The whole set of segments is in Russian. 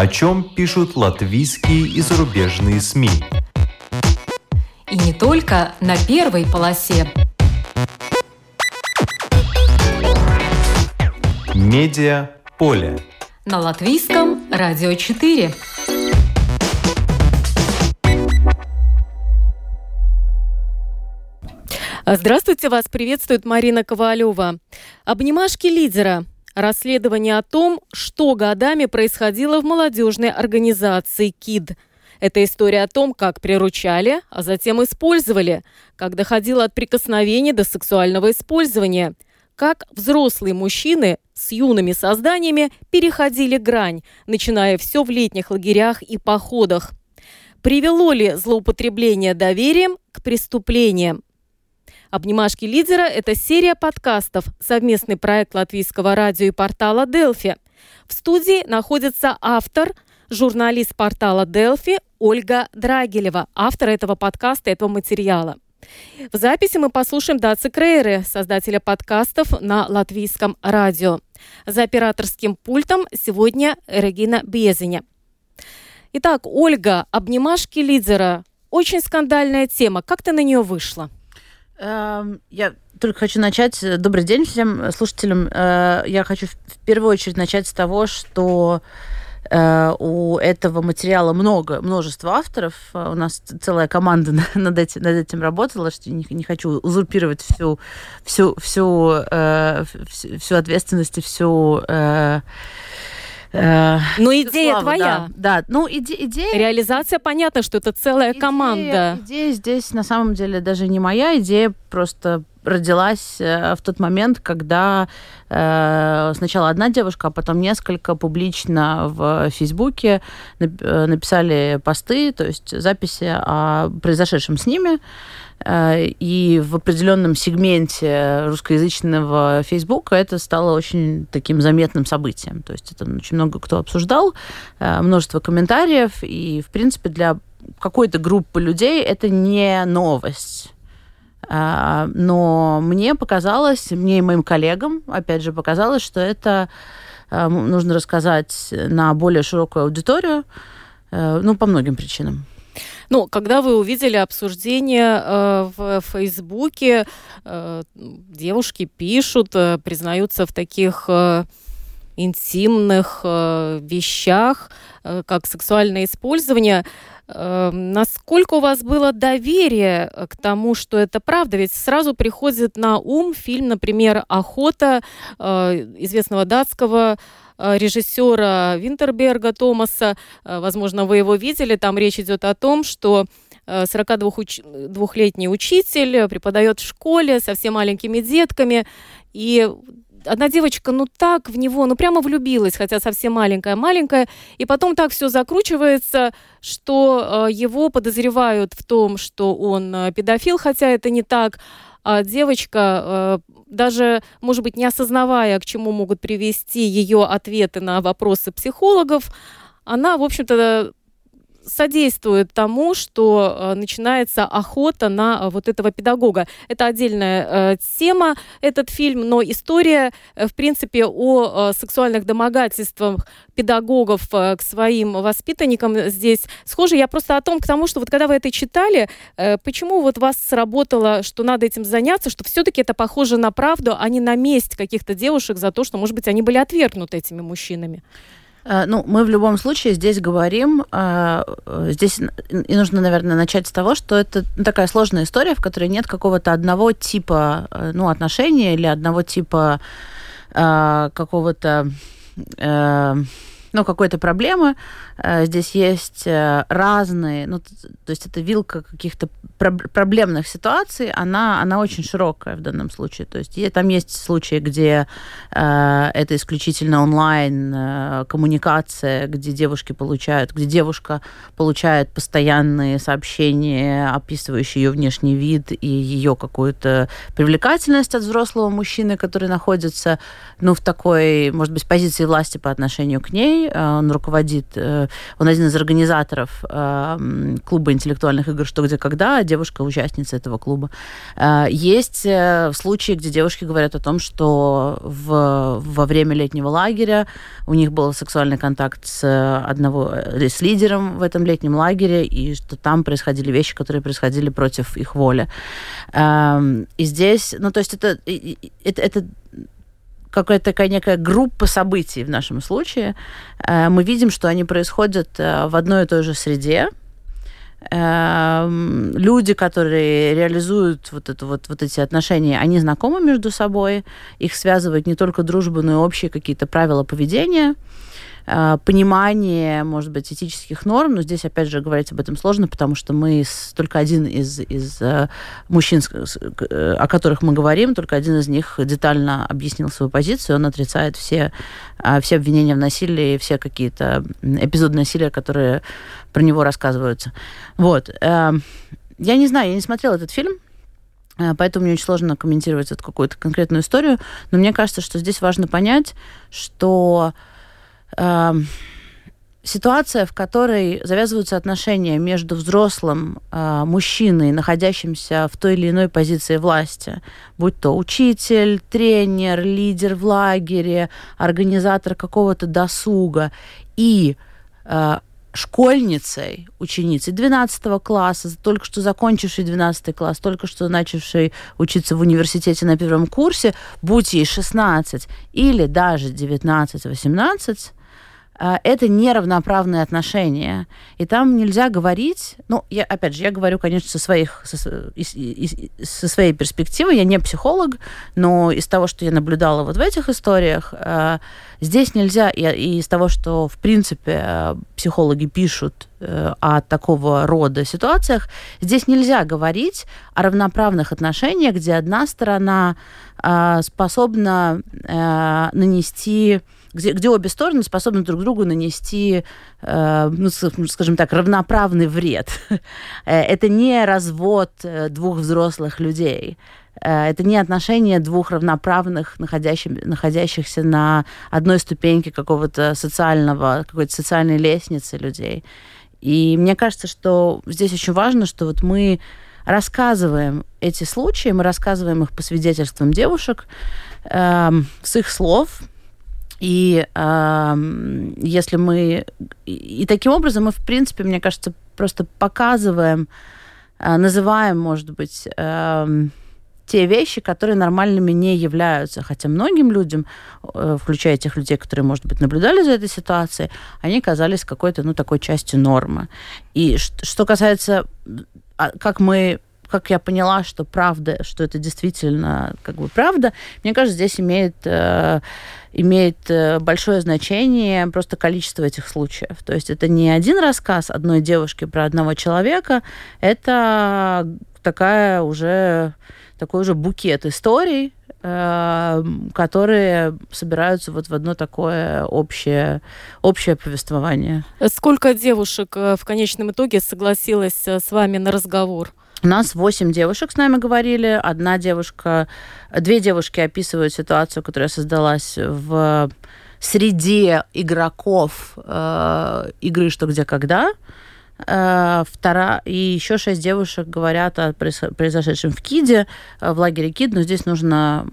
О чем пишут латвийские и зарубежные СМИ. И не только на первой полосе. Медиа поле. На латвийском радио 4. Здравствуйте, вас приветствует Марина Ковалева. Обнимашки лидера. Расследование о том, что годами происходило в молодежной организации КИД. Это история о том, как приручали, а затем использовали, как доходило от прикосновения до сексуального использования, как взрослые мужчины с юными созданиями переходили грань, начиная все в летних лагерях и походах. Привело ли злоупотребление доверием к преступлениям? «Обнимашки лидера» – это серия подкастов, совместный проект латвийского радио и портала «Делфи». В студии находится автор, журналист портала «Делфи» Ольга Драгилева, автор этого подкаста, этого материала. В записи мы послушаем Даци Крейры, создателя подкастов на латвийском радио. За операторским пультом сегодня Регина Безеня. Итак, Ольга, обнимашки лидера. Очень скандальная тема. Как ты на нее вышла? Эм, я только хочу начать. Добрый день всем слушателям. Э, я хочу в первую очередь начать с того, что э, у этого материала много, множество авторов. У нас целая команда над этим, над этим работала, что не, не хочу узурпировать всю, всю, всю, э, всю, всю ответственность и всю Э, ну, идея слава, твоя. Да, да. ну иде, идея... Реализация, понятно, что это целая идея, команда. Идея здесь на самом деле даже не моя идея, просто родилась э, в тот момент, когда э, сначала одна девушка, а потом несколько публично в Фейсбуке э, написали посты, то есть записи о произошедшем с ними. И в определенном сегменте русскоязычного Фейсбука это стало очень таким заметным событием. То есть это очень много кто обсуждал, множество комментариев, и, в принципе, для какой-то группы людей это не новость. Э, но мне показалось, мне и моим коллегам, опять же, показалось, что это нужно рассказать на более широкую аудиторию, ну, по многим причинам. Ну, когда вы увидели обсуждение э, в Фейсбуке, э, девушки пишут, э, признаются в таких э, интимных э, вещах, э, как сексуальное использование. Э, насколько у вас было доверие к тому, что это правда? Ведь сразу приходит на ум фильм, например, «Охота» э, известного датского Э, режиссера Винтерберга Томаса. Э, возможно, вы его видели. Там речь идет о том, что 42-летний э, учитель преподает в школе со всеми маленькими детками. И одна девочка, ну так в него, ну прямо влюбилась, хотя совсем маленькая-маленькая, и потом так все закручивается, что э, его подозревают в том, что он э, педофил, хотя это не так, а девочка э, даже, может быть, не осознавая, к чему могут привести ее ответы на вопросы психологов, она, в общем-то, содействует тому, что э, начинается охота на э, вот этого педагога. Это отдельная э, тема, этот фильм, но история, в принципе, о сексуальных домогательствах педагогов к своим воспитанникам здесь схожа. Я просто о том, к тому, что вот когда вы это читали, почему вот вас сработало, что надо этим заняться, что все-таки это похоже на правду, а не на месть каких-то девушек за то, что, может быть, они были отвергнуты этими мужчинами? Э, ну, мы в любом случае здесь говорим, э, здесь и нужно, наверное, начать с того, что это такая сложная история, в которой нет какого-то одного типа э, ну, отношения или одного типа какого-то ну, какой-то проблемы. Э, здесь есть э, разные, ну, то есть это вилка каких-то проблемных ситуаций, она, она очень широкая в данном случае. То есть там есть случаи, где э, это исключительно онлайн э, коммуникация, где девушки получают, где девушка получает постоянные сообщения, описывающие ее внешний вид и ее какую-то привлекательность от взрослого мужчины, который находится, ну, в такой, может быть, позиции власти по отношению к ней, Ильиной. Он руководит, он один из организаторов клуба интеллектуальных игр «Что, где, когда», девушка участница этого клуба. Есть случаи, где девушки говорят о том, что в, во время летнего лагеря у них был сексуальный контакт с одного, с лидером в этом летнем лагере, и что там происходили вещи, которые происходили против их воли. И здесь, ну, то есть это, это, это какая-то такая некая группа событий в нашем случае. Э, мы видим, что они происходят э, в одной и той же среде. Эм, люди, которые реализуют вот, это, вот, вот эти отношения, они знакомы между собой. Их связывает не только дружба, но и общие какие-то правила поведения. Э, понимание, может быть, этических норм, но здесь, опять же, говорить об этом сложно, потому что мы с, только один из, из э, мужчин, э, о которых мы говорим, только один из них детально объяснил свою позицию, он отрицает все, все обвинения в насилии, все какие-то эпизоды насилия, которые про него рассказываются. Вот. Я не знаю, я не смотрела этот фильм, Поэтому мне очень сложно комментировать эту какую-то конкретную историю. Но мне кажется, что здесь важно понять, что э, ситуация, в которой завязываются отношения между взрослым э, мужчиной, находящимся в той или иной позиции власти, будь то учитель, тренер, лидер в лагере, организатор какого-то досуга, и э, школьницей, ученицей 12 класса, только что закончившей 12 класс, только что начавшей учиться в университете на первом курсе, будь ей 16 или даже 19-18, а, это неравноправные отношения. И там нельзя говорить, ну, я, опять же, я говорю, конечно, со, своих, со, из, из, со своей перспективы, я не психолог, но из того, что я наблюдала вот в этих историях, э, здесь нельзя, и, из того, что, в принципе, э, психологи пишут э, о такого рода ситуациях, здесь нельзя говорить о равноправных отношениях, где одна сторона способна э, нанести где, где обе стороны способны друг другу нанести, э, ну, скажем так, равноправный вред. Э, это не развод э, двух взрослых людей. Э, это не отношения двух равноправных, находящих, находящихся на одной ступеньке какого-то социального, какой-то социальной лестницы людей. И мне кажется, что здесь очень важно, что вот мы рассказываем эти случаи, мы рассказываем их по свидетельствам девушек, э, с их слов, и э, если мы... И, таким образом мы, в принципе, мне кажется, просто показываем, э, называем, может быть, э, те вещи, которые нормальными не являются. Хотя многим людям, э, включая тех людей, которые, может быть, наблюдали за этой ситуацией, они казались какой-то, ну, такой частью нормы. И что касается, а, как мы как я поняла, что правда, что это действительно как бы правда, мне кажется, здесь имеет э, имеет э, большое значение просто количество этих случаев. То есть это не один рассказ одной девушки про одного человека, это такая уже такой уже букет историй, э, которые собираются вот в одно такое общее, общее повествование. Сколько девушек э, в конечном итоге согласилась с вами на разговор? У нас восемь девушек с нами говорили. Одна девушка, две девушки описывают ситуацию, которая создалась в среде игроков э, игры «Что, где, когда». Э, втора... И еще шесть девушек говорят о произошедшем в Киде, э, в лагере Кид, но здесь нужно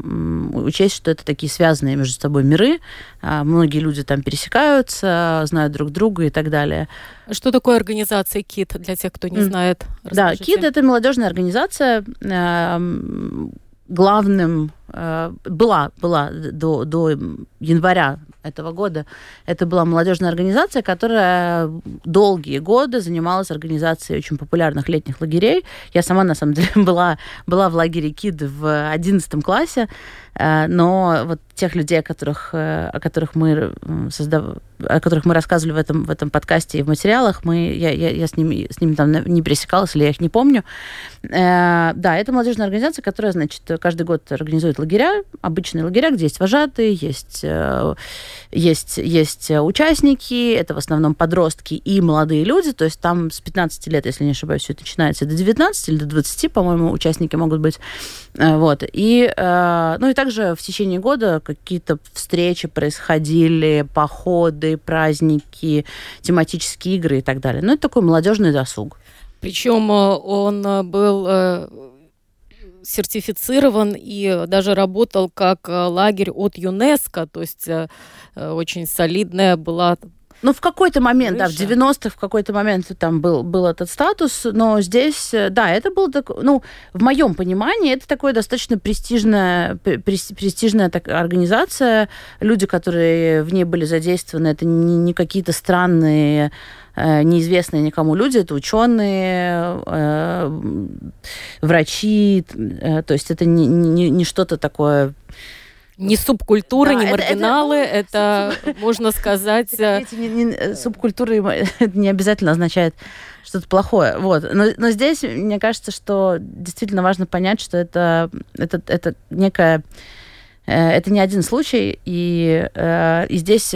учесть, что это такие связанные между собой миры. Э, многие люди там пересекаются, знают друг друга и так далее. Что такое организация КИД, для тех, кто не знает? Расскажите. Да, КИД – это молодежная организация, главным была, была до, до января этого года. Это была молодежная организация, которая долгие годы занималась организацией очень популярных летних лагерей. Я сама, на самом деле, была, была в лагере КИД в 11 классе, но вот тех людей, о которых, э, о которых мы создав... о которых мы рассказывали в этом, в этом подкасте и в материалах, мы, я, я, я с, ними, с ними там не пересекалась, или я их не помню. Э, да, это молодежная организация, которая, значит, каждый год организует лагеря, обычные лагеря, где есть вожатые, есть есть, есть участники, это в основном подростки и молодые люди, то есть там с 15 лет, если не ошибаюсь, все это начинается, до 19 или до 20, по-моему, участники могут быть. Э, вот. И, э, ну и также в течение года какие-то встречи происходили, походы, праздники, тематические игры и так далее. Ну, это такой молодежный досуг. Причем он был сертифицирован и даже работал как лагерь от ЮНЕСКО, то есть очень солидная была ну, в какой-то момент, Крыша. да, в 90-х в какой-то момент там был, был этот статус, но здесь, э, да, это был, ну, в моем понимании, это такое достаточно престижная, престижная так, организация. Люди, которые в ней были задействованы, это не, не какие-то странные э, неизвестные никому люди, это ученые, э, врачи, э, то есть это не, не, не что-то такое не субкультуры, да, не маргиналы, это, это, это можно сказать... Не, субкультуры не обязательно означает что-то плохое. Вот. Но, но здесь, мне кажется, что действительно важно понять, что это, это, это некая э, это не один случай, и, э, и здесь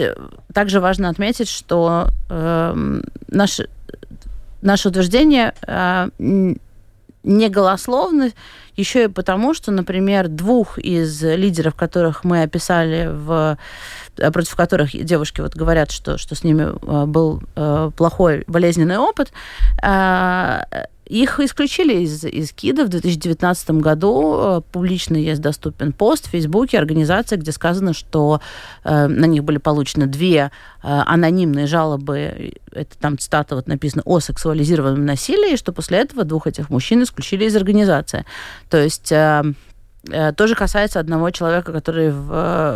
также важно отметить, что э, наше, наше утверждение э, не голословны, еще и потому, что, например, двух из лидеров, которых мы описали, в, против которых девушки вот говорят, что, что с ними э, был э, плохой болезненный опыт, э, их исключили из, из КИДа в 2019 году. Э, публично есть доступен пост в Фейсбуке, организация, где сказано, что э, на них были получены две э, анонимные жалобы, это там цитата вот написано, о сексуализированном насилии, и что после этого двух этих мужчин исключили из организации. То есть Э, тоже касается одного человека, который в,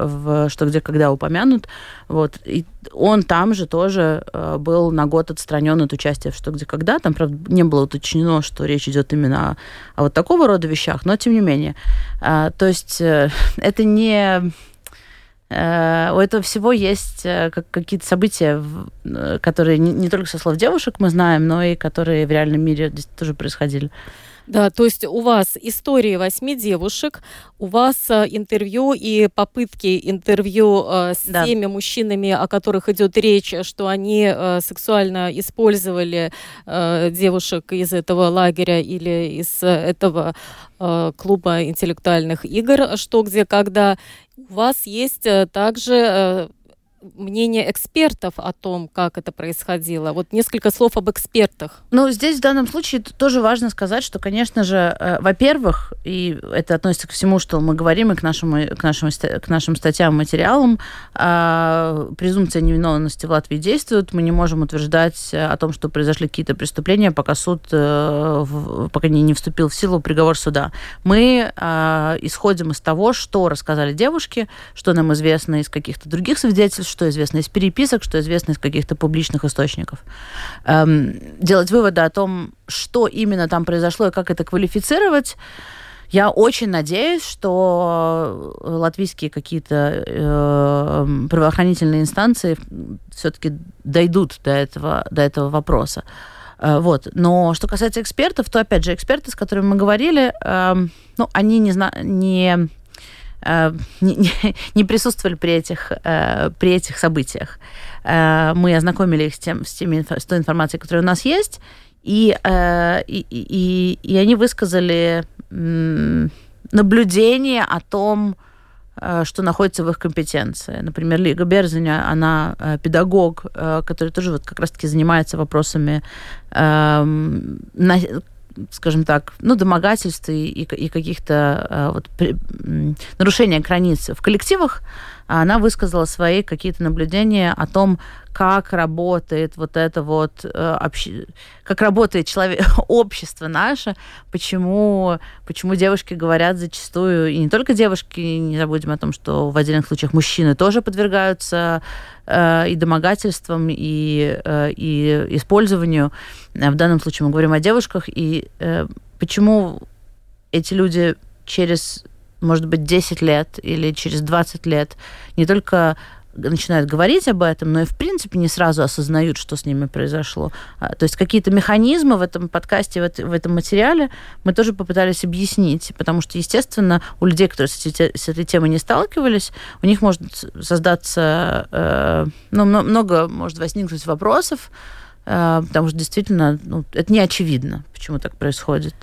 в «Что, где, когда» упомянут. Вот. И он там же тоже э, был на год отстранен от участия в «Что, где, когда». Там, правда, не было уточнено, что речь идет именно о, о вот такого рода вещах, но тем не менее. А, то есть э, это не... У этого всего есть какие-то события, которые не только со слов девушек мы знаем, но и которые в реальном мире тоже происходили. Да, то есть у вас истории восьми девушек, у вас э, интервью и попытки интервью э, с да. теми мужчинами, о которых идет речь, что они э, сексуально использовали девушек из этого лагеря или из этого клуба интеллектуальных игр, что где когда. У вас есть также мнение экспертов о том, как это происходило. Вот несколько слов об экспертах. Ну, здесь в данном случае тоже важно сказать, что, конечно же, э, во-первых, и это относится к всему, что мы говорим, и к, нашему, к, нашему, к нашим статьям, материалам, э, презумпция невиновности в Латвии действует. Мы не можем утверждать о том, что произошли какие-то преступления, пока суд, э, пока не, вступил в силу приговор суда. Мы э, исходим из того, что рассказали девушки, что нам известно из каких-то других свидетельств, что известно из переписок, что известно из каких-то публичных источников. Эм, делать выводы о том, что именно там произошло и как это квалифицировать, я очень надеюсь, что латвийские какие-то э, правоохранительные инстанции все-таки дойдут до этого, до этого вопроса. Э, вот. Но что касается экспертов, то, опять же, эксперты, с которыми мы говорили, э, ну, они не, зна- не не, не присутствовали при этих, э, при этих событиях. Э, мы ознакомили их с, тем, с, теми, с той информацией, которая у нас есть, и, и, и, и они высказали наблюдение о том, что находится в их компетенции. Например, Лига Берзиня, она педагог, который тоже вот как раз-таки занимается вопросами эм, скажем так, ну, домогательств и, и каких-то э, вот, при, нарушения границ в коллективах, она высказала свои какие-то наблюдения о том, как работает вот это вот э, общ... как работает человек, общество наше, почему, почему девушки говорят зачастую, и не только девушки, не забудем о том, что в отдельных случаях мужчины тоже подвергаются э, и домогательствам, и, э, и использованию. В данном случае мы говорим о девушках, и э, почему эти люди через может быть, 10 лет или через 20 лет не только начинают говорить об этом, но и, в принципе, не сразу осознают, что с ними произошло. А, то есть какие-то механизмы в этом подкасте, в этом материале мы тоже попытались объяснить, потому что, естественно, у людей, которые с, этой темой не сталкивались, у них может создаться, э, ну, много может возникнуть вопросов, э, потому что действительно ну, это не очевидно, почему так происходит.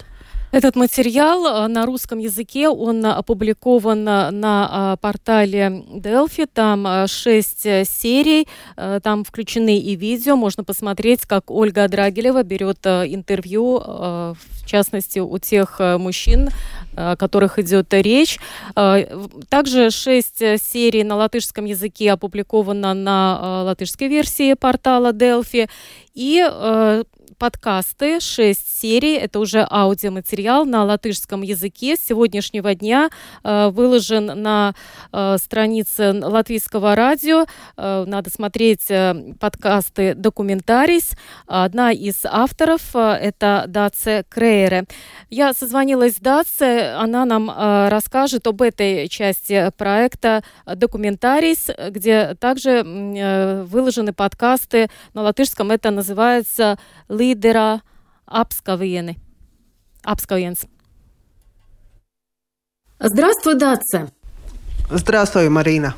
Этот материал э, на русском языке, он опубликован на портале Delphi. Там шесть серий, там включены и видео. Можно посмотреть, как Ольга Драгилева берет интервью, в частности, у тех мужчин, о которых идет речь. Также шесть серий на латышском языке опубликовано на латышской версии портала Delphi. И подкасты, 6 серий. Это уже аудиоматериал на латышском языке. С сегодняшнего дня э, выложен на э, странице латвийского радио. Э, надо смотреть э, подкасты «Документарис». Одна из авторов э, это Даце Крейере. Я созвонилась с Даце. Она нам э, расскажет об этой части проекта «Документарис», где также э, выложены подкасты на латышском. Это называется līdera apskavieni. Apskaviens. Здравствуй, Датце. Здравствуй, Марина.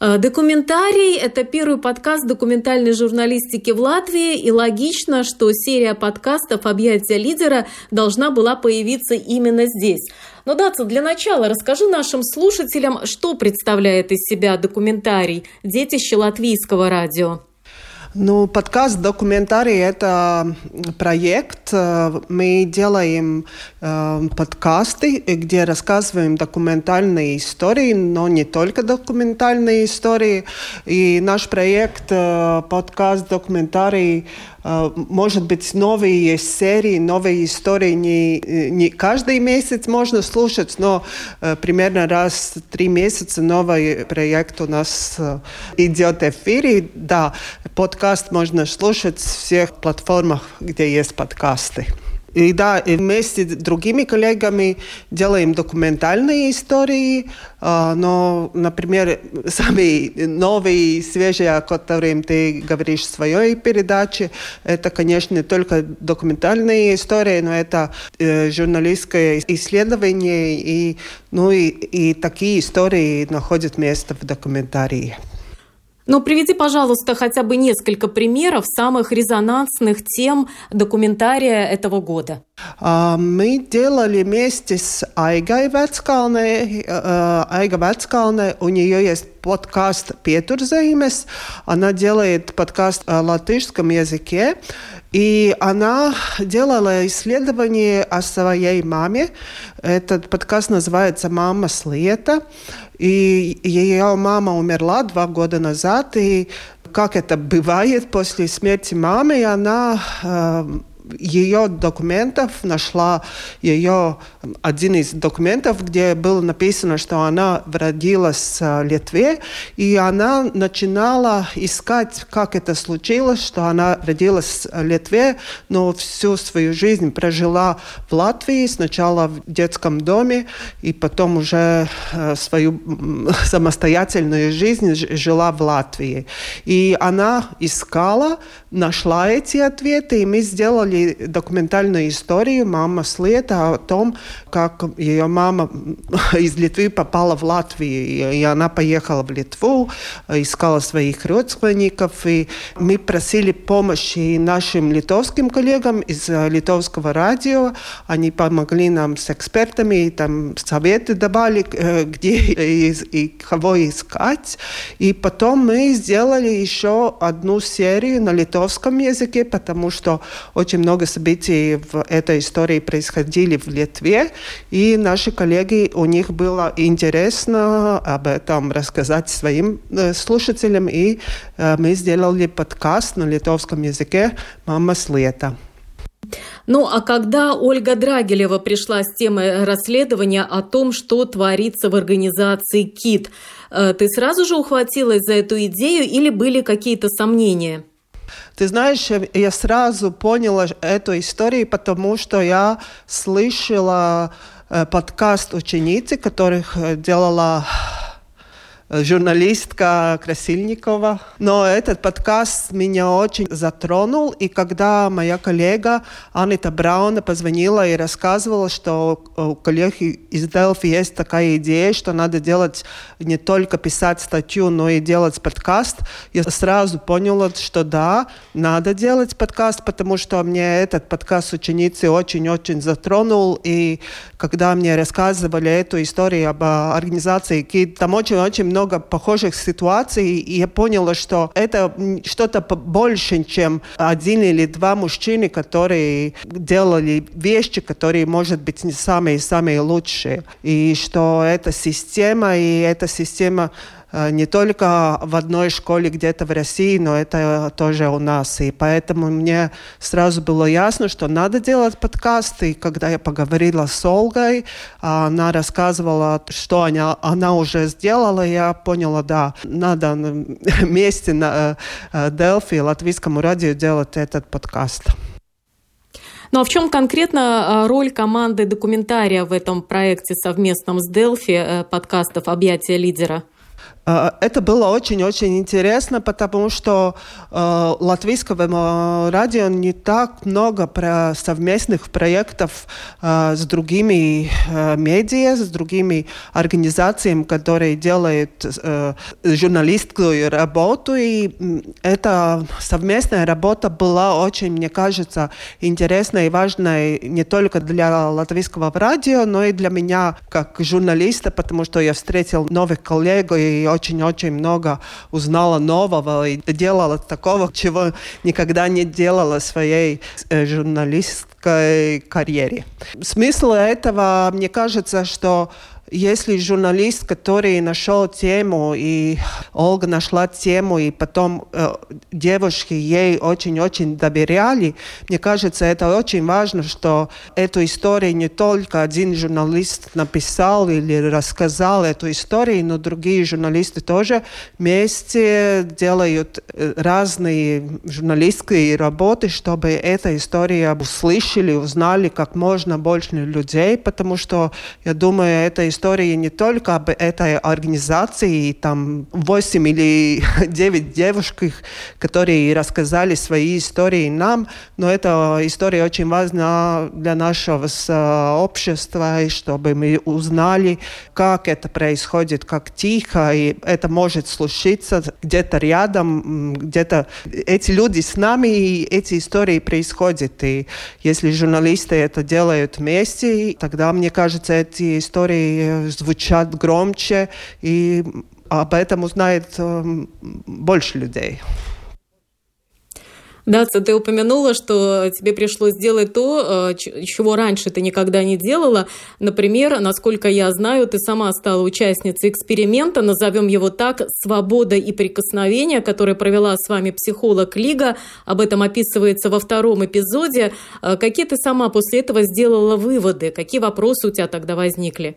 Э, документарий – это первый подкаст документальной журналистики в Латвии, и логично, что серия подкастов «Объятия лидера» должна была появиться именно здесь. Но, Датса, для начала расскажи нашим слушателям, что представляет из себя документарий «Детище латвийского радио». Ну, подкаст «Документарий» — это проект. Мы делаем э, подкасты, где рассказываем документальные истории, но не только документальные истории. И наш проект э, подкаст «Документарий» э, может быть, новые серии, новые истории не, не каждый месяц можно слушать, но э, примерно раз в три месяца новый проект у нас э, идет в эфире. Да, подкаст подкаст можно слушать в всех платформах, где есть подкасты. И да, и вместе с другими коллегами делаем документальные истории, а, но, например, самые новые, свежие, о которых ты говоришь в своей передаче, это, конечно, не только документальные истории, но это э, журналистское исследование, и, ну, и, и такие истории находят место в документарии. Но приведи, пожалуйста, хотя бы несколько примеров самых резонансных тем документария этого года. А, мы делали вместе с Айгой Вецкалной. Э, Айга Вецкална, у нее есть подкаст «Петурзеймес». Она делает подкаст о латышском языке. И она делала исследование о своей маме. Этот подкаст называется «Мама слета». И ее мама умерла два года назад, и как это бывает после смерти мамы, она э, ее документов нашла ее один из документов, где было написано, что она родилась в Литве, и она начинала искать, как это случилось, что она родилась в Литве, но всю свою жизнь прожила в Латвии, сначала в детском доме, и потом уже э, свою самостоятельную жизнь жила в Латвии. И она искала, нашла эти ответы, и мы сделали документальную историю «Мама слета» о том, как ее мама из Литвы попала в Латвию, и она поехала в Литву, искала своих родственников, и мы просили помощи нашим литовским коллегам из литовского радио, они помогли нам с экспертами, и там советы давали, где и, и кого искать, и потом мы сделали еще одну серию на литовском языке, потому что очень событий в этой истории происходили в Литве, и наши коллеги, у них было интересно об этом рассказать своим э, слушателям, и э, мы сделали подкаст на литовском языке «Мама с лета». Ну а когда Ольга Драгилева пришла с темой расследования о том, что творится в организации КИТ, э, ты сразу же ухватилась за эту идею или были какие-то сомнения? Ты знаешь, я сразу поняла эту историю, потому что я слышала э, подкаст ученицы, которых э, делала журналистка Красильникова. Но этот подкаст меня очень затронул, и когда моя коллега Анита Брауна позвонила и рассказывала, что у коллеги из Delphi есть такая идея, что надо делать не только писать статью, но и делать подкаст, я сразу поняла, что да, надо делать подкаст, потому что мне этот подкаст ученицы очень-очень затронул, и когда мне рассказывали эту историю об организации KID, там очень-очень много похожих ситуаций, и я поняла, что это что-то больше, чем один или два мужчины, которые делали вещи, которые, может быть, не самые-самые лучшие. И что эта система, и эта система не только в одной школе где-то в России, но это тоже у нас. И поэтому мне сразу было ясно, что надо делать подкаст. И когда я поговорила с Ольгой, она рассказывала, что она, она уже сделала, я поняла, да, надо вместе на Delphi, э, латвийскому радио делать этот подкаст. Ну а в чем конкретно э, роль команды документария в этом проекте совместном с Delphi подкастов «Объятия лидера»? Э, это было очень-очень интересно, потому что э, латвийского радио не так много про совместных проектов э, с другими э, медиа, с другими организациями, которые делают э, журналистскую работу. И эта совместная работа была очень, мне кажется, интересной и важной не только для латвийского радио, но и для меня как журналиста, потому что я встретил новых коллег и очень-очень много узнала нового и делала такого, чего никогда не делала в своей э, журналистской карьере. Смысл этого, мне кажется, что если журналист, который нашел тему, и Ольга нашла тему, и потом э, девушки ей очень-очень доверяли, мне кажется, это очень важно, что эту историю не только один журналист написал или рассказал эту историю, но другие журналисты тоже вместе делают э, разные журналистские работы, чтобы эта история услышали, узнали как можно больше людей, потому что, я думаю, эта история история не только об этой организации, там 8 или 9 девушек, которые рассказали свои истории нам, но эта история очень важна для нашего общества, и чтобы мы узнали, как это происходит, как тихо, и это может случиться где-то рядом, где-то эти люди с нами, и эти истории происходят. И если журналисты это делают вместе, тогда, мне кажется, эти истории звучат громче, и об этом узнает эм, больше людей. Даца, ты упомянула, что тебе пришлось сделать то, э, чего раньше ты никогда не делала. Например, насколько я знаю, ты сама стала участницей эксперимента, назовем его так, «Свобода и прикосновение», который провела с вами психолог Лига. Об этом описывается во втором эпизоде. Э, какие ты сама после этого сделала выводы? Какие вопросы у тебя тогда возникли?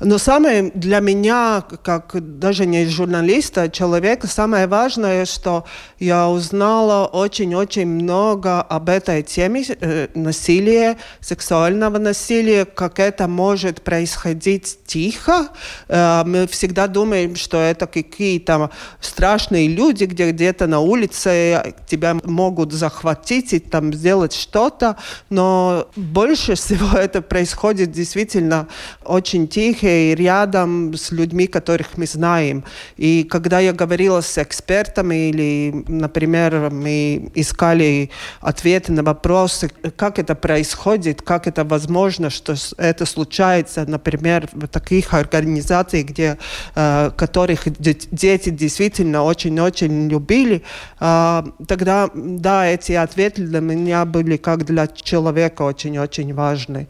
Но самое для меня, как даже не журналиста, человека, самое важное, что я узнала очень-очень много об этой теме э, насилия, сексуального насилия, как это может происходить тихо. Э, мы всегда думаем, что это какие-то страшные люди, где где-то на улице тебя могут захватить и там сделать что-то, но больше всего это происходит действительно очень тихо и рядом с людьми, которых мы знаем. И когда я говорила с экспертами или, например, мы искали ответы на вопросы, как это происходит, как это возможно, что это случается, например, в таких организациях, где, э, которых дети действительно очень-очень любили, э, тогда, да, эти ответы для меня были как для человека очень-очень важны.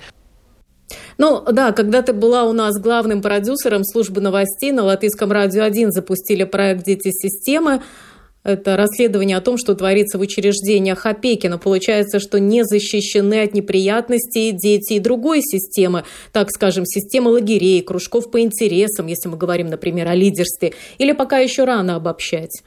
Ну да, когда ты была у нас главным продюсером службы новостей на Латвийском радио 1 запустили проект «Дети системы». Это расследование о том, что творится в учреждениях опеки, но получается, что не защищены от неприятностей дети и другой системы, так скажем, системы лагерей, кружков по интересам, если мы говорим, например, о лидерстве, или пока еще рано обобщать?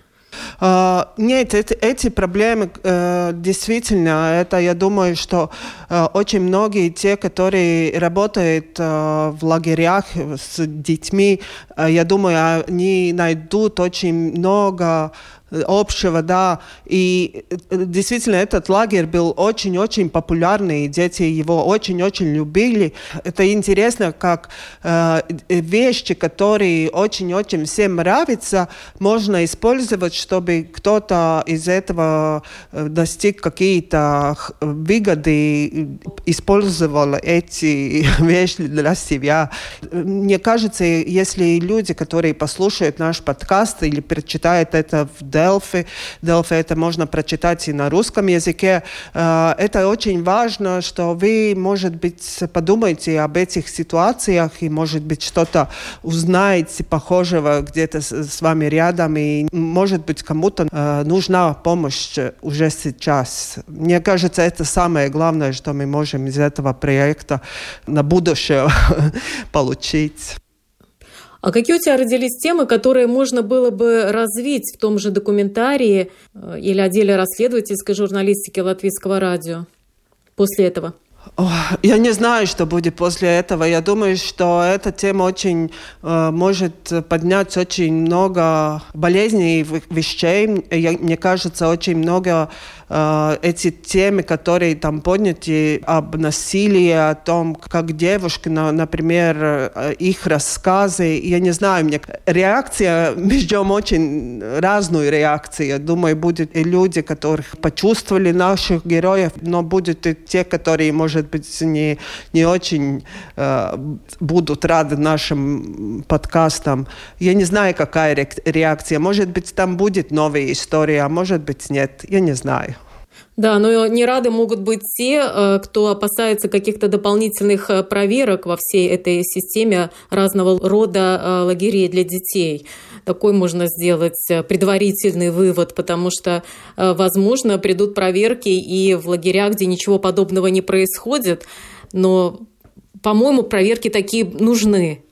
Uh, нет, эти, эти проблемы uh, действительно, это я думаю, что uh, очень многие те, которые работают uh, в лагерях с детьми, я думаю, они найдут очень много общего, да. И действительно этот лагерь был очень-очень популярный, дети его очень-очень любили. Это интересно, как э, вещи, которые очень-очень всем нравятся, можно использовать, чтобы кто-то из этого достиг какие-то выгоды, использовал эти вещи для себя. Мне кажется, если люди, которые послушают наш подкаст или прочитают это в Delphi. Delphi это можно прочитать и на русском языке. Э, это очень важно, что вы, может быть, подумаете об этих ситуациях и, может быть, что-то узнаете похожего где-то с вами рядом. И, может быть, кому-то э, нужна помощь уже сейчас. Мне кажется, это самое главное, что мы можем из этого проекта на будущее получить. А какие у тебя родились темы, которые можно было бы развить в том же документарии э, или отделе расследовательской журналистики Латвийского радио после этого? Я не знаю, что будет после этого. Я думаю, что эта тема очень э, может поднять очень много болезней вещей. Я, мне кажется, очень много э, эти темы, которые там подняты об насилии, о том, как девушки, на, например, э, их рассказы. Я не знаю, мне реакция, ждем очень разную реакцию. Думаю, будет и люди, которых почувствовали наших героев, но будут и те, которые, может быть, не, не очень э, будут рады нашим подкастам. Я не знаю, какая реакция. Может быть, там будет новая история, а может быть, нет. Я не знаю. Да, но не рады могут быть те, э, кто опасается каких-то дополнительных э, проверок во всей этой системе разного рода э, лагерей для детей. Такой можно сделать предварительный вывод, потому что, возможно, придут проверки и в лагерях, где ничего подобного не происходит, но, по-моему, проверки такие нужны.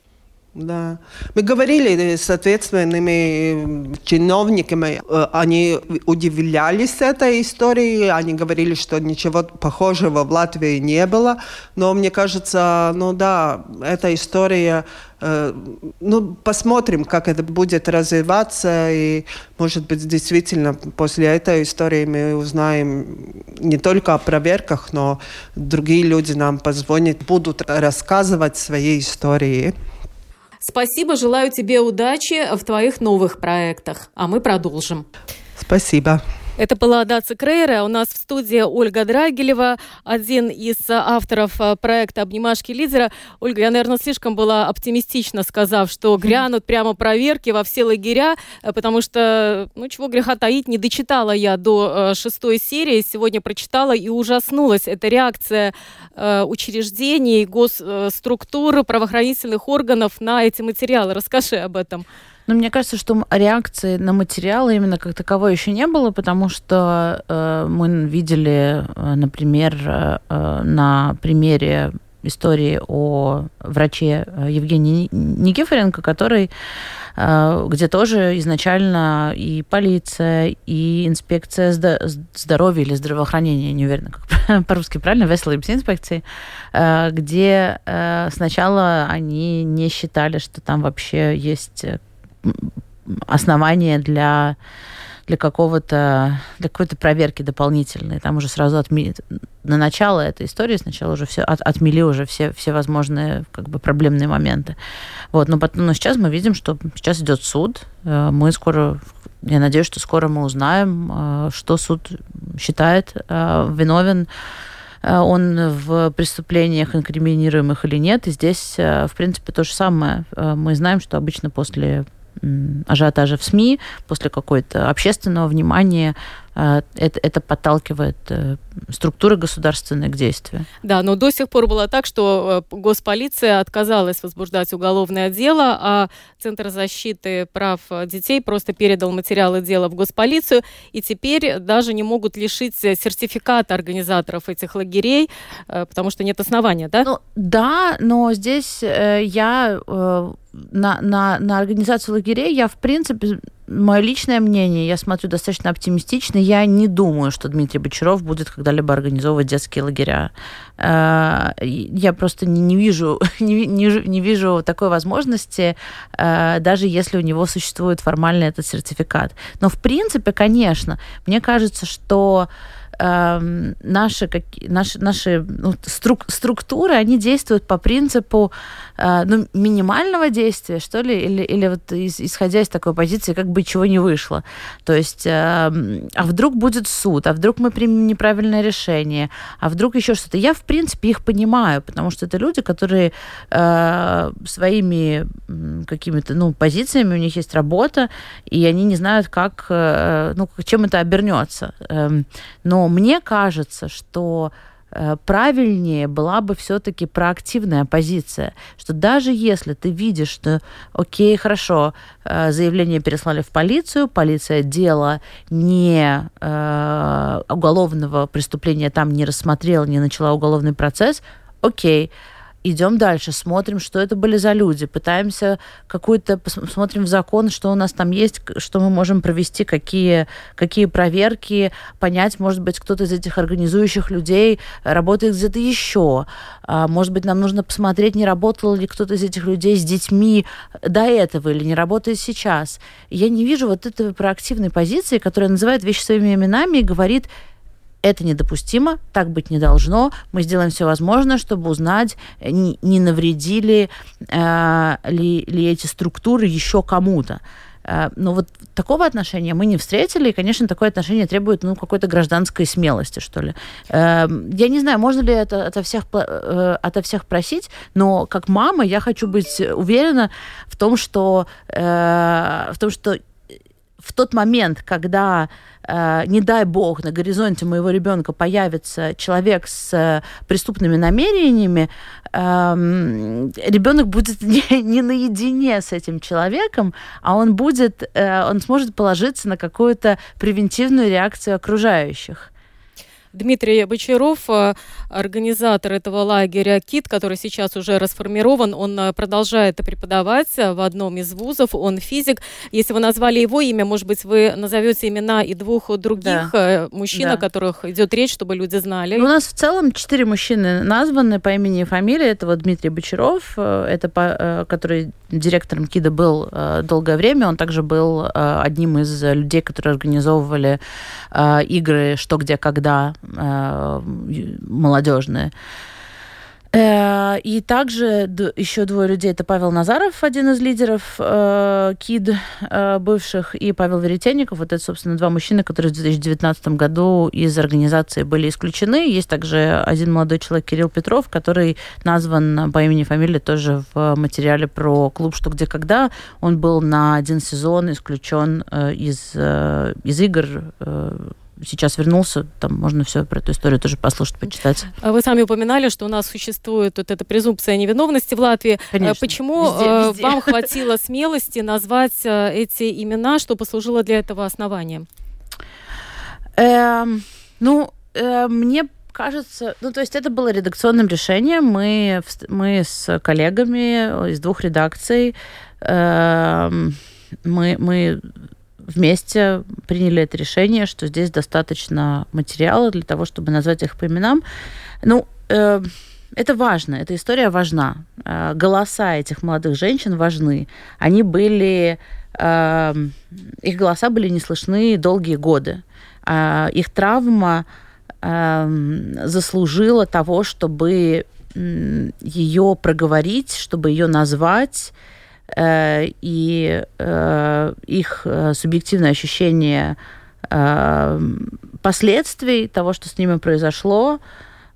Да. Мы говорили с ответственными чиновниками, э, они удивлялись этой истории, они говорили, что ничего похожего в Латвии не было, но мне кажется, ну да, эта история, э, ну посмотрим, как это будет развиваться, и может быть действительно после этой истории мы узнаем не только о проверках, но другие люди нам позвонят, будут рассказывать свои истории. Спасибо, желаю тебе удачи в твоих новых проектах, а мы продолжим. Спасибо. Это была Датса Крейра. У нас в студии Ольга Драгилева, один из авторов э, проекта «Обнимашки лидера». Ольга, я, наверное, слишком была оптимистична, сказав, что грянут прямо проверки во все лагеря, э, потому что, ну, чего греха таить, не дочитала я до э, шестой серии. Сегодня прочитала и ужаснулась. Это реакция учреждений, госструктур, правоохранительных органов на эти материалы. Расскажи об этом. Но мне кажется, что реакции на материалы именно как таковой еще не было, потому что э, мы видели, э, например, э, э, на примере истории о враче э, Евгении Никифоренко, который где тоже изначально и полиция, и инспекция здоровья или здравоохранения, не уверена, как по-русски правильно, веселые инспекции, где сначала они не считали, что там вообще есть основания для для какого-то для какой-то проверки дополнительной. Там уже сразу отмели на начало этой истории сначала уже все от, отмели уже все все возможные как бы проблемные моменты. Вот, но потом, но сейчас мы видим, что сейчас идет суд. Э, мы скоро я надеюсь, что скоро мы узнаем, э, что суд считает э, виновен он в преступлениях инкриминируемых или нет. И здесь, в принципе, то же самое. Мы знаем, что обычно после ажиотажа в СМИ, после какой-то общественного внимания это, это подталкивает э, структуры государственные к действию. Да, но до сих пор было так, что э, госполиция отказалась возбуждать уголовное дело, а Центр защиты прав детей просто передал материалы дела в госполицию, и теперь даже не могут лишить сертификата организаторов этих лагерей, э, потому что нет основания, да? Ну, да, но здесь я на, на, на организацию лагерей я, в принципе, мое личное мнение, я смотрю достаточно оптимистично. Я не думаю, что Дмитрий Бочаров будет когда-либо организовывать детские лагеря. Э, я просто не, не вижу, не, не, не вижу такой возможности, э, даже если у него существует формальный этот сертификат. Но в принципе, конечно, мне кажется, что Эм, наши, наши, наши ну, струк, структуры, они действуют по принципу э, ну, минимального действия, что ли, или, или вот из, исходя из такой позиции, как бы чего не вышло. То есть, э, а вдруг будет суд, а вдруг мы примем неправильное решение, а вдруг еще что-то. Я, в принципе, их понимаю, потому что это люди, которые э, своими какими-то ну, позициями, у них есть работа, и они не знают, как, э, ну, чем это обернется. Э, но мне кажется, что э, правильнее была бы все-таки проактивная позиция, что даже если ты видишь, что, окей, хорошо, э, заявление переслали в полицию, полиция дело не э, уголовного преступления там не рассмотрела, не начала уголовный процесс, окей, идем дальше, смотрим, что это были за люди, пытаемся какую-то, посмотрим в закон, что у нас там есть, что мы можем провести, какие, какие проверки, понять, может быть, кто-то из этих организующих людей работает где-то еще. А, может быть, нам нужно посмотреть, не работал ли кто-то из этих людей с детьми до этого или не работает сейчас. Я не вижу вот этой проактивной позиции, которая называет вещи своими именами и говорит, это недопустимо, так быть не должно. Мы сделаем все возможное, чтобы узнать, э, не, не навредили э, ли, ли эти структуры еще кому-то. Э, но вот такого отношения мы не встретили, и, конечно, такое отношение требует ну, какой-то гражданской смелости, что ли. Э, я не знаю, можно ли это ото всех, ото всех просить, но как мама я хочу быть уверена в том, что, в том, что в тот момент, когда, э, не дай бог, на горизонте моего ребенка появится человек с э, преступными намерениями, э, ребенок будет не, не наедине с этим человеком, а он будет, э, он сможет положиться на какую-то превентивную реакцию окружающих. Дмитрий Бочаров, э, организатор этого лагеря КИТ, который сейчас уже расформирован, он э, продолжает преподавать э, в одном из вузов, он физик. Если вы назвали его имя, может быть, вы назовете имена и двух других да. мужчин, да. о которых идет речь, чтобы люди знали. Ну, у нас в целом четыре мужчины названы по имени и фамилии. Это вот Дмитрий Бочаров, это который директором КИДа был долгое время. Он также был одним из людей, которые организовывали игры «Что, где, когда» молодежные. Э, и также еще двое людей. Это Павел Назаров, один из лидеров э, КИД э, бывших, и Павел Веретенников. Вот это, собственно, два мужчины, которые в 2019 году из организации были исключены. Есть также один молодой человек, Кирилл Петров, который назван по имени и фамилии тоже в материале про клуб «Что, где, когда». Он был на один сезон исключен из, из игр сейчас вернулся, там можно все про эту историю тоже послушать, почитать. А вы сами упоминали, что у нас существует вот эта презумпция невиновности в Латвии. Конечно. Почему везде, э, везде. вам хватило смелости назвать э, эти имена, что послужило для этого основанием? Эм, ну, э, мне кажется, ну, то есть это было редакционным решением. Мы, мы с коллегами из двух редакций э, мы, мы вместе приняли это решение, что здесь достаточно материала для того, чтобы назвать их по именам. Ну, э, это важно, эта история важна. Э, голоса этих молодых женщин важны. Они были, э, их голоса были не слышны долгие годы. Э, их травма э, заслужила того, чтобы ее проговорить, чтобы ее назвать, и э, их э, субъективное ощущение последствий того, что с ними произошло,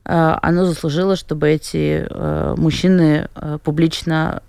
оно заслужило, чтобы эти мужчины публично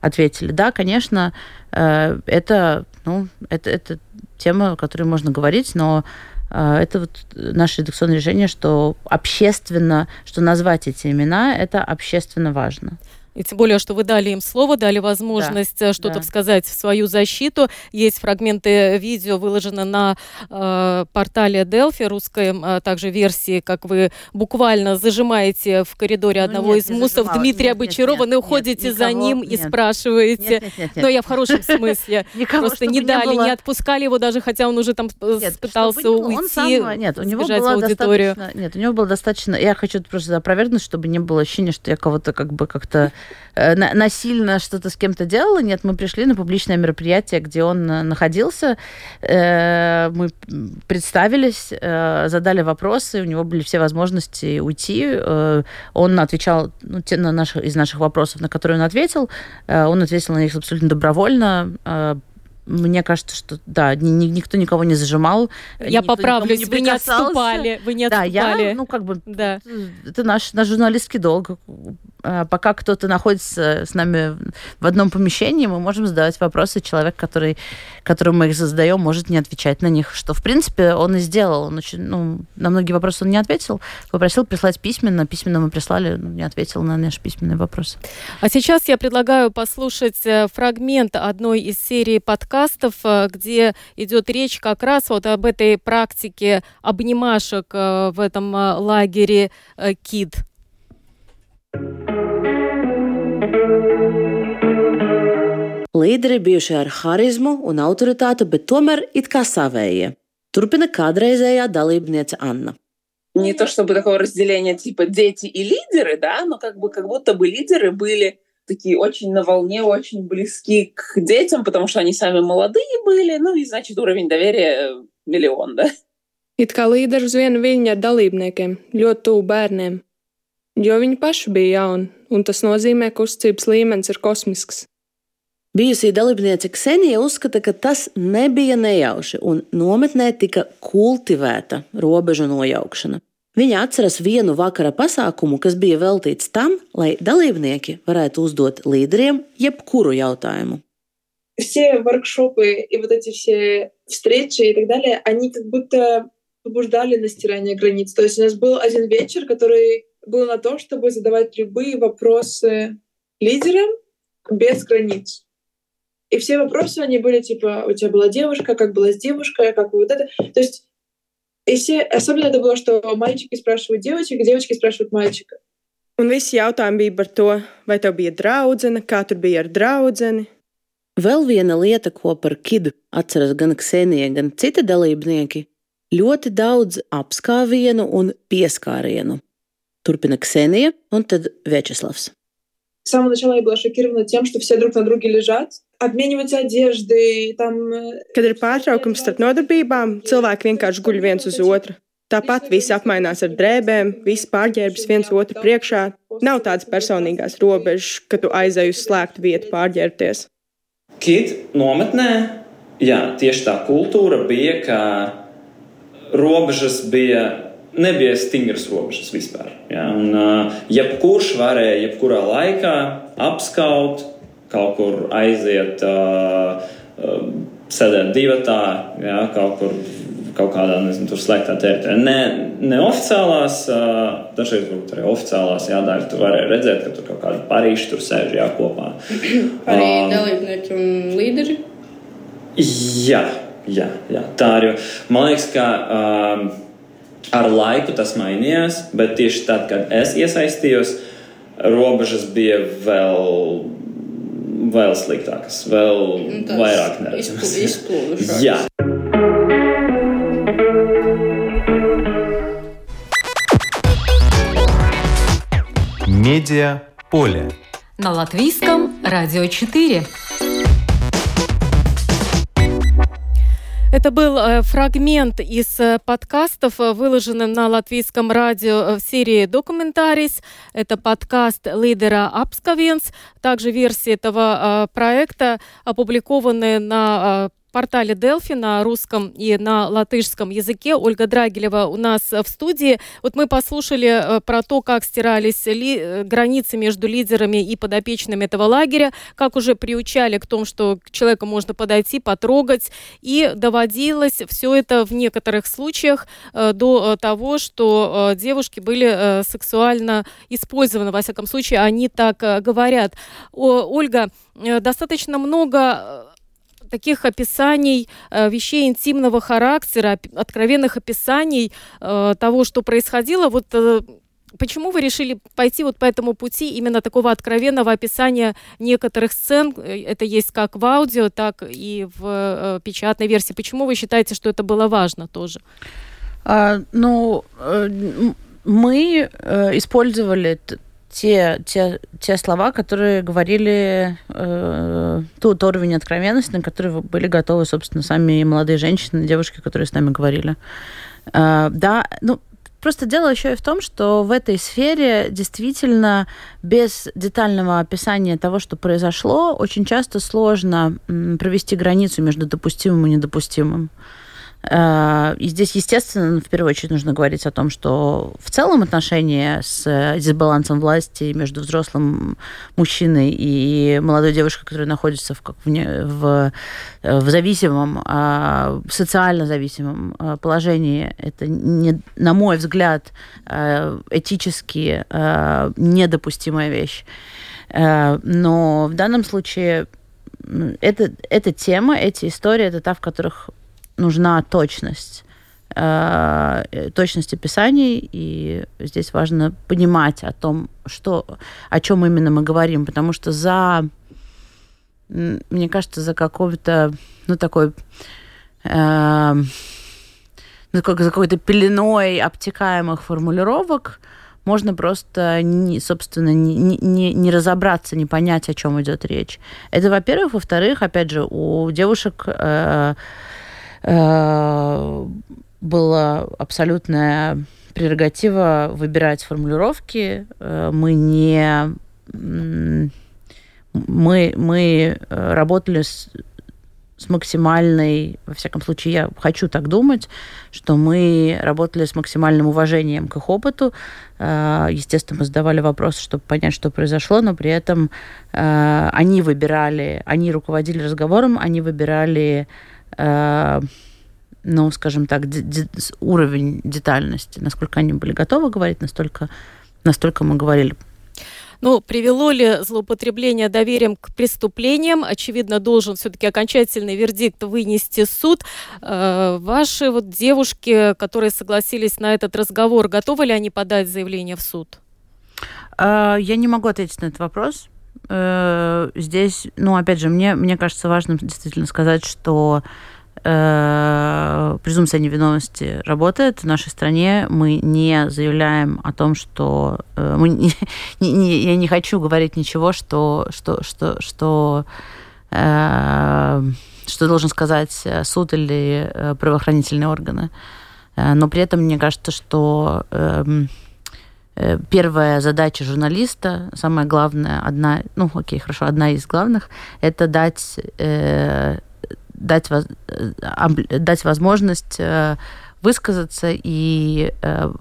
ответили. Да, конечно, это, ну, это, это тема, о которой можно говорить, но это вот наше редакционное решение, что общественно, что назвать эти имена, это общественно важно. И тем более, что вы дали им слово, дали возможность да, что-то да. сказать в свою защиту. Есть фрагменты видео, выложены на э, портале Delphi, русской э, также версии, как вы буквально зажимаете в коридоре ну, одного нет, из мусов Дмитрия нет, Бочарова, нет, нет, ходите нет, за никого, ним нет. и спрашиваете. Нет, нет, нет, нет. Но я в хорошем смысле. Просто не дали, не отпускали его, даже хотя он уже там пытался уйти, Нет, у него было достаточно... Нет, у него было достаточно... Я хочу просто опровергнуть, чтобы не было ощущения, что я кого-то как бы как-то Э, насильно что-то с кем-то делала. Нет, мы пришли на публичное мероприятие, где он э, находился. Э, мы представились, задали вопросы, у него были все возможности уйти. Он отвечал ну, те, на наши, из наших вопросов, на которые он ответил. Он ответил на них абсолютно добровольно мне кажется, что да, ни, никто никого не зажимал. Я поправлюсь, не вы не отступали, вы не отступали. Да, я, ну как бы, да. это наш, наш журналистский долг. А, пока кто-то находится с нами в одном помещении, мы можем задавать вопросы. Человек, который, которому мы их задаем, может не отвечать на них, что, в принципе, он и сделал. Он очень, ну, на многие вопросы он не ответил, попросил прислать письменно, письменно мы прислали, не ответил на наши письменные вопросы. А сейчас я предлагаю послушать э, фрагмент одной из серии подкастов, э, где идет речь как раз вот об этой практике обнимашек э, в этом лагере КИД. Līderi bijuši ar harizmu un autoritāti, bet tomēr it kā savējie. Turpina kādreizējā dalībniece Anna. Не то чтобы такого разделения типа дети и лидеры, да, но как бы как будто бы лидеры были такие очень на волне, очень близки к детям, потому что они сами молодые были, ну и значит уровень доверия миллион, да. It kā līderi uz vienu viļņu ar dalībniekiem, ļoti tuvu bērniem. Jo viņi paši bija jauni, un tas nozīmē, ka uzticības līmenis ir kosmisks. Bijusī dalībniece Ksenija uzskata, ka tas nebija nejauši un nometnē tika kultivēta robežu nojaukšana. Viņa atceras vienu vakara pasākumu, kas bija veltīts tam, lai dalībnieki varētu uzdot līderiem jebkuru jautājumu. Все воркшопы и вот эти все встречи и так далее, они как будто побуждали на стирание границ. То есть у нас был один вечер, который был на то, чтобы задавать любые вопросы лидерам без границ. И все вопросы, они были типа, у тебя была девушка, как была с девушкой, как вот это. То есть и все, особенно это было, что мальчики спрашивают девочек, девочки спрашивают мальчика. Un visi jautājumi bija par to, vai tev bija draudzene, kā tur bija ar draudzeni. Vēl viena lieta, ko par kidu atceras gan Ksenija, gan citi dalībnieki - ļoti daudz apskāvienu un pieskārienu. Turpina Ksenija un tad Večeslavs. С самого начала я была шокирована тем, что все друг на друге лежат, apmaiņoties одеждой. Там... Kad ir pārtraukums starp nodarbībām, cilvēki vienkārši guļ viens uz otru. Tāpat visi apmainās ar drēbēm, visi pārģērbjas viens otru priekšā. Nav tādas personīgās robežas, ka tu aizej uz slēgtu vietu pārģērbties. Kit nometnē, jā, tieši tā kultūra bija, ka robežas bija nebija stingras robežas vispār. Ja? Un, uh, jebkurš varēja jebkurā laikā apskaut, kaut kur aiziet, uh, uh, sēdēt divatā, ja? kaut kur kaut kādā nezinu, slēgtā teritorijā. Ne, neoficiālās, uh, dažreiz varbūt arī oficiālās jādara. Tu vari redzēt, ka tur kaut kāda parīša tur sēž jā, kopā. arī um, dalībnieki un līderi? Jā, jā, jā, tā arī. Man liekas, ka. Um, Ar laiku tas mainījās, bet tieši tad, kad es iesaistījos, robežas bija vēl, vēl sliktākas, vēl nu, Tas vairāk neredzamas. Jā. Медиа поле. На латвийском радио 4. Это был э, фрагмент из э, подкастов, э, выложенных на латвийском радио в серии «Документарис». Это подкаст лидера Апскавенс. Также версии этого проекта опубликованы на портале Delphi на русском и на латышском языке. Ольга Драгилева у нас в студии. Вот мы послушали про то, как стирались ли, границы между лидерами и подопечными этого лагеря, как уже приучали к тому, что к человеку можно подойти, потрогать. И доводилось все это в некоторых случаях до того, что девушки были сексуально использованы. Во всяком случае, они так говорят. Ольга, Э, достаточно много э, таких описаний э, вещей интимного характера, откровенных описаний того, что происходило. Вот почему вы решили пойти вот по этому пути именно такого откровенного описания некоторых сцен? Это есть как в аудио, так и в печатной версии. Почему вы считаете, что это было важно тоже? А, ну, мы использовали те, те, те слова, которые говорили э, тот уровень откровенности, на который были готовы, собственно, сами молодые женщины, девушки, которые с нами говорили. Э, да, ну, Просто дело еще и в том, что в этой сфере действительно без детального описания того, что произошло, очень часто сложно провести границу между допустимым и недопустимым. Э, и здесь, естественно, в первую очередь нужно говорить о том, что в целом отношения с дисбалансом власти между взрослым мужчиной и молодой девушкой, которая находится в, как в, в, в зависимом, а, социально зависимом положении, это, не, на мой взгляд, э, этически э, недопустимая вещь. Но в данном случае это, эта тема, эти истории, это та, в которых нужна точность э, точность описаний, и здесь важно понимать о том, что, о чем именно мы говорим, потому что за, мне кажется, за какого-то, ну, такой, э, за какой-то пеленой обтекаемых формулировок можно просто, не, собственно, не, не, не разобраться, не понять, о чем идет речь. Это, во-первых. Во-вторых, опять же, у девушек э, Э, была абсолютная прерогатива выбирать формулировки. Э, мы не... Мы, мы работали с, с максимальной, во всяком случае, я хочу так думать, что мы работали с максимальным уважением к их опыту. Э, естественно, мы задавали вопросы, чтобы понять, что произошло, но при этом они выбирали, они руководили разговором, они выбирали ну, скажем так, уровень детальности. Насколько они были готовы говорить, настолько, настолько мы говорили. Ну, привело ли злоупотребление доверием к преступлениям? Очевидно, должен все-таки окончательный вердикт вынести суд. Э, ваши вот девушки, которые согласились на этот разговор, готовы ли они подать заявление в суд? Э, я не могу ответить на этот вопрос. Э, здесь, ну, опять же, мне, мне кажется важным действительно сказать, что э, презумпция невиновности работает в нашей стране. Мы не заявляем о том, что э, мы не, не, не, я не хочу говорить ничего, что что что что э, что должен сказать суд или э, правоохранительные органы. Э, но при этом мне кажется, что э, Э, первая задача журналиста, самая главная, одна, ну окей, хорошо, одна из главных, это дать, э, дать, воз, э, дать возможность э, высказаться и э,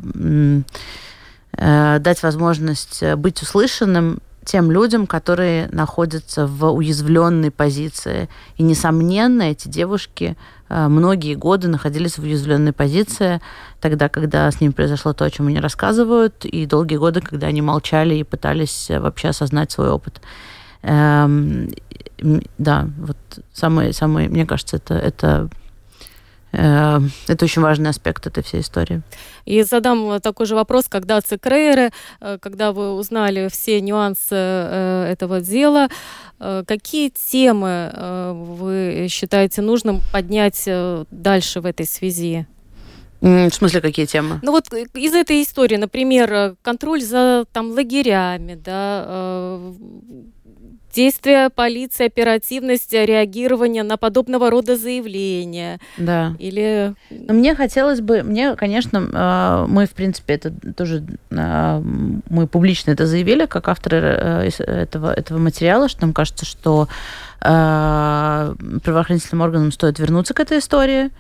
э, дать возможность быть услышанным тем людям, которые находятся в уязвленной позиции. И, несомненно, эти девушки э, многие годы находились в уязвленной позиции, тогда, когда с ними произошло то, о чем они рассказывают, и долгие годы, когда они молчали и пытались э, вообще осознать свой опыт. Эм, да, вот самый, самый, мне кажется, это, это это очень важный аспект этой всей истории. И задам такой же вопрос, когда Цикрейры, э, когда вы узнали все нюансы э, этого дела, какие темы вы считаете нужным поднять дальше в этой связи? В смысле, какие темы? Ну вот из этой истории, например, контроль за там лагерями, да, действия полиции, оперативность реагирования на подобного рода заявления. Да. Или... Но мне хотелось бы, мне, конечно, э, мы, в принципе, это тоже, э, мы публично это заявили, как авторы э, этого, этого материала, что нам кажется, что правоохранительным органам стоит вернуться к этой истории,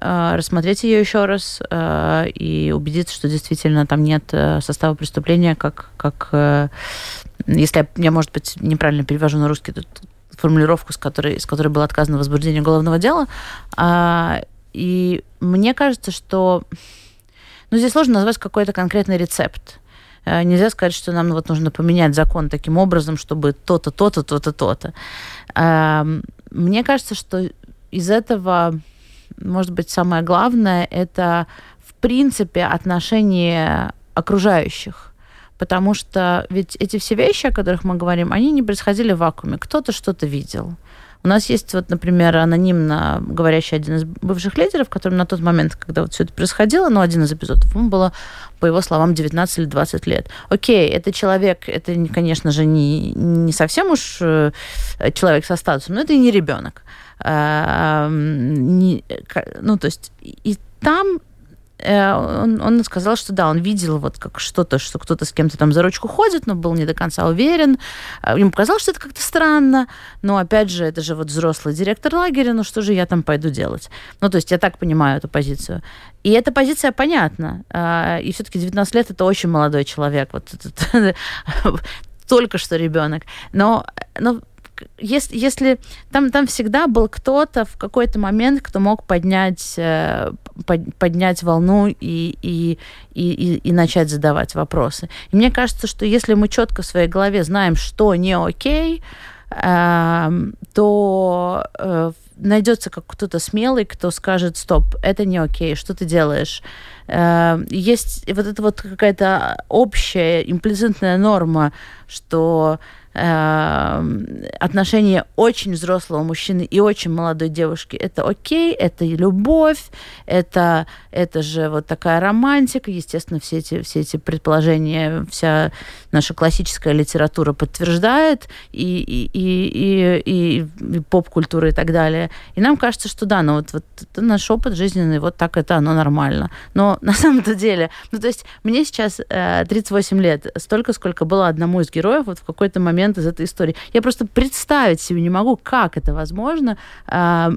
рассмотреть ее еще раз и убедиться, что действительно там нет состава преступления, как, как если я, может быть, неправильно перевожу на русский формулировку, с которой, с которой было отказано возбуждение уголовного дела. А, и мне кажется, что ну, здесь сложно назвать какой-то конкретный рецепт. Нельзя сказать, что нам вот нужно поменять закон таким образом, чтобы то-то, то-то, то-то, то-то. А, мне кажется, что из этого, может быть, самое главное, это в принципе отношение окружающих Потому что ведь эти все вещи, о которых мы говорим, они не происходили в вакууме. Кто-то что-то видел. У нас есть, вот, например, анонимно говорящий один из бывших лидеров, который на тот момент, когда вот все это происходило, ну, один из эпизодов, ему было, по его словам, 19 или 20 лет. Окей, это человек, это, конечно же, не, не совсем уж э, человек со статусом, но это и не ребенок. А, не, ну, то есть, и там Э, он, он сказал, что да, он видел вот как что-то, что кто-то с кем-то там за ручку ходит, но был не до конца уверен. Э, ему показалось, что это как-то странно, но опять же, это же вот взрослый директор лагеря, ну что же я там пойду делать? Ну, то есть я так понимаю эту позицию. И эта позиция понятна. Э, и все-таки 19 лет это очень молодой человек, вот только что ребенок. Но, но если, если там, там всегда был кто-то в какой-то момент, кто мог поднять, э, под, поднять волну и, и, и, и начать задавать вопросы. И мне кажется, что если мы четко в своей голове знаем, что не окей, э, то э, найдется как кто-то смелый, кто скажет, стоп, это не окей, что ты делаешь? Э, есть вот эта вот какая-то общая имплицитная норма, что Эм, отношения очень взрослого мужчины и очень молодой девушки. Это окей, это любовь, это, это же вот такая романтика. Естественно, все эти, все эти предположения, вся наша классическая литература подтверждает, и, и, и, и, и поп-культура и так далее. И нам кажется, что да, ну вот, вот это наш опыт жизненный, вот так это оно нормально. Но на самом-то деле, ну то есть мне сейчас э, 38 лет, столько, сколько было одному из героев, вот в какой-то момент момент из этой истории. Я просто представить себе не могу, как это возможно э,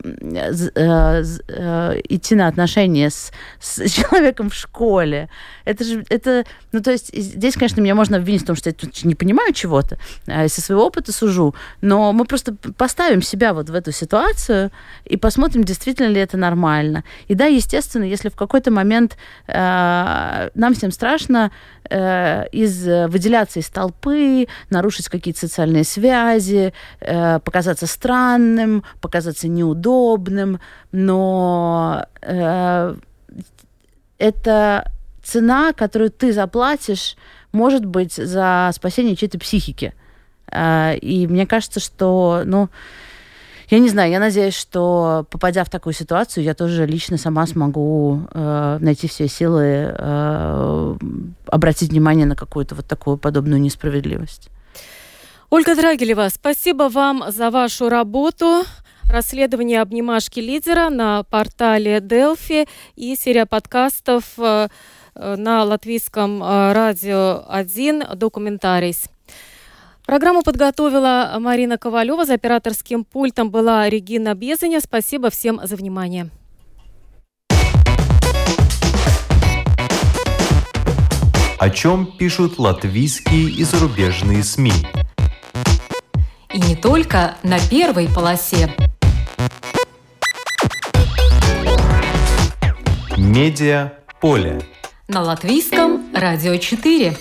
э, э, идти на отношения с, с человеком в школе. Это же, это, ну, то есть здесь, конечно, меня можно обвинить в том, что я тут не понимаю чего-то, э, со своего опыта сужу, но мы просто поставим себя вот в эту ситуацию и посмотрим, действительно ли это нормально. И да, естественно, если в какой-то момент э, нам всем страшно э, из, выделяться из толпы, нарушить какие-то социальные связи, э, показаться странным, показаться неудобным, но э, это цена, которую ты заплатишь, может быть, за спасение чьей-то психики. Э, и мне кажется, что, ну, я не знаю, я надеюсь, что попадя в такую ситуацию, я тоже лично сама смогу э, найти все силы, э, обратить внимание на какую-то вот такую подобную несправедливость. Ольга Драгилева, спасибо вам за вашу работу. Расследование обнимашки лидера на портале Delphi и серия подкастов э, на латвийском э, радио 1 «Документарис». Программу подготовила Марина Ковалева. За операторским пультом была Регина Безаня. Спасибо всем за внимание. О чем пишут латвийские и зарубежные СМИ? И не только на первой полосе. Медиа поле. На латвийском радио 4.